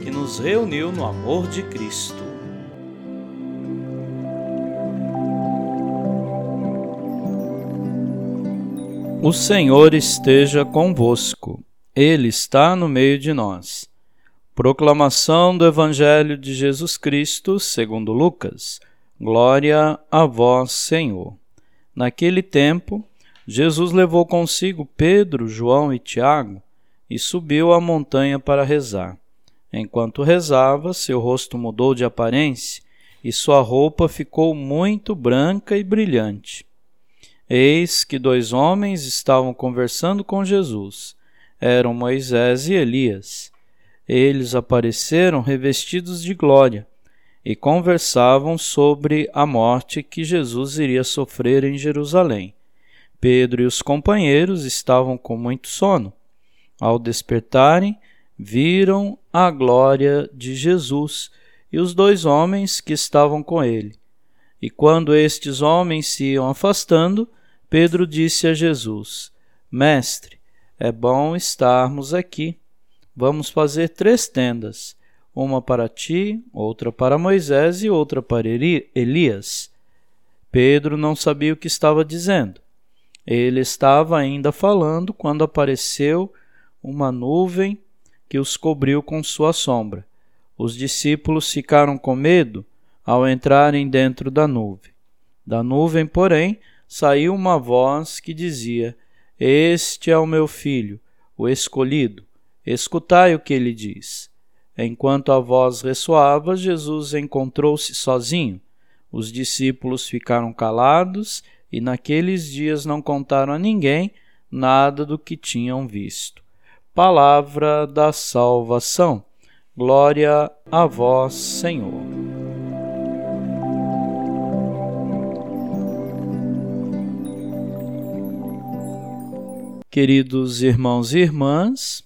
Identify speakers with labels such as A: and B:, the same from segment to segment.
A: que nos reuniu no amor de Cristo. O Senhor esteja convosco, Ele está no meio de nós. Proclamação do Evangelho de Jesus Cristo, segundo Lucas. Glória a vós, Senhor. Naquele tempo, Jesus levou consigo Pedro, João e Tiago e subiu à montanha para rezar. Enquanto rezava, seu rosto mudou de aparência e sua roupa ficou muito branca e brilhante. Eis que dois homens estavam conversando com Jesus. Eram Moisés e Elias. Eles apareceram revestidos de glória e conversavam sobre a morte que Jesus iria sofrer em Jerusalém. Pedro e os companheiros estavam com muito sono. Ao despertarem, viram a glória de Jesus e os dois homens que estavam com ele. E quando estes homens se iam afastando, Pedro disse a Jesus: Mestre, é bom estarmos aqui. Vamos fazer três tendas, uma para ti, outra para Moisés e outra para Elias. Pedro não sabia o que estava dizendo. Ele estava ainda falando quando apareceu uma nuvem que os cobriu com sua sombra. Os discípulos ficaram com medo ao entrarem dentro da nuvem. Da nuvem, porém, saiu uma voz que dizia: Este é o meu filho, o escolhido. Escutai o que ele diz. Enquanto a voz ressoava, Jesus encontrou-se sozinho. Os discípulos ficaram calados e naqueles dias não contaram a ninguém nada do que tinham visto. Palavra da salvação. Glória a vós, Senhor. Queridos irmãos e irmãs,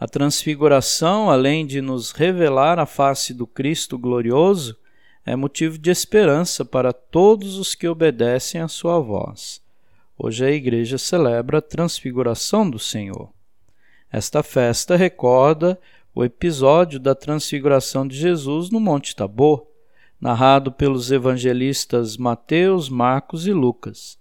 A: a transfiguração, além de nos revelar a face do Cristo glorioso, é motivo de esperança para todos os que obedecem à sua voz. Hoje a Igreja celebra a transfiguração do Senhor. Esta festa recorda o episódio da transfiguração de Jesus no Monte Tabor, narrado pelos evangelistas Mateus, Marcos e Lucas.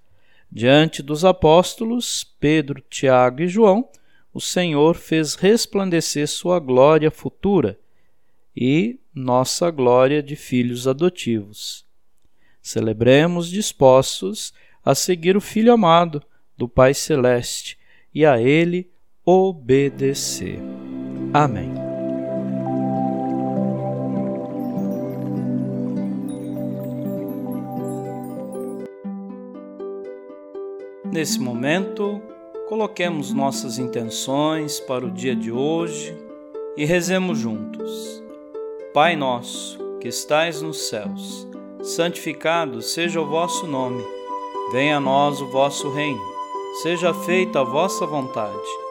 A: Diante dos apóstolos Pedro, Tiago e João, o Senhor fez resplandecer sua glória futura e nossa glória de filhos adotivos. Celebremos dispostos a seguir o Filho amado do Pai Celeste e a Ele obedecer. Amém. Nesse momento, coloquemos nossas intenções para o dia de hoje e rezemos juntos. Pai nosso, que estais nos céus, santificado seja o vosso nome. Venha a nós o vosso reino. Seja feita a vossa vontade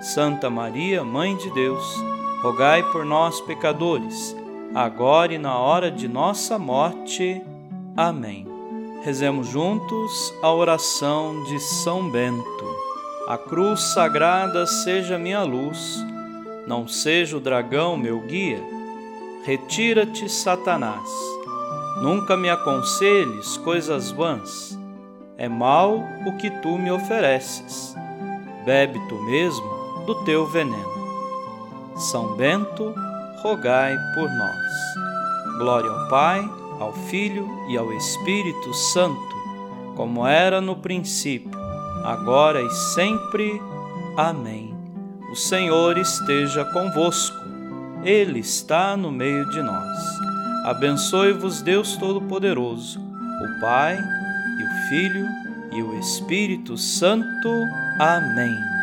A: Santa Maria, Mãe de Deus, rogai por nós, pecadores, agora e na hora de nossa morte. Amém. Rezemos juntos a oração de São Bento. A cruz sagrada seja minha luz, não seja o dragão meu guia. Retira-te, Satanás. Nunca me aconselhes coisas vãs. É mal o que tu me ofereces. Bebe tu mesmo do teu veneno. São Bento, rogai por nós. Glória ao Pai, ao Filho e ao Espírito Santo, como era no princípio, agora e sempre. Amém. O Senhor esteja convosco, Ele está no meio de nós. Abençoe-vos, Deus Todo-Poderoso, o Pai e o Filho e o Espírito Santo. Amém.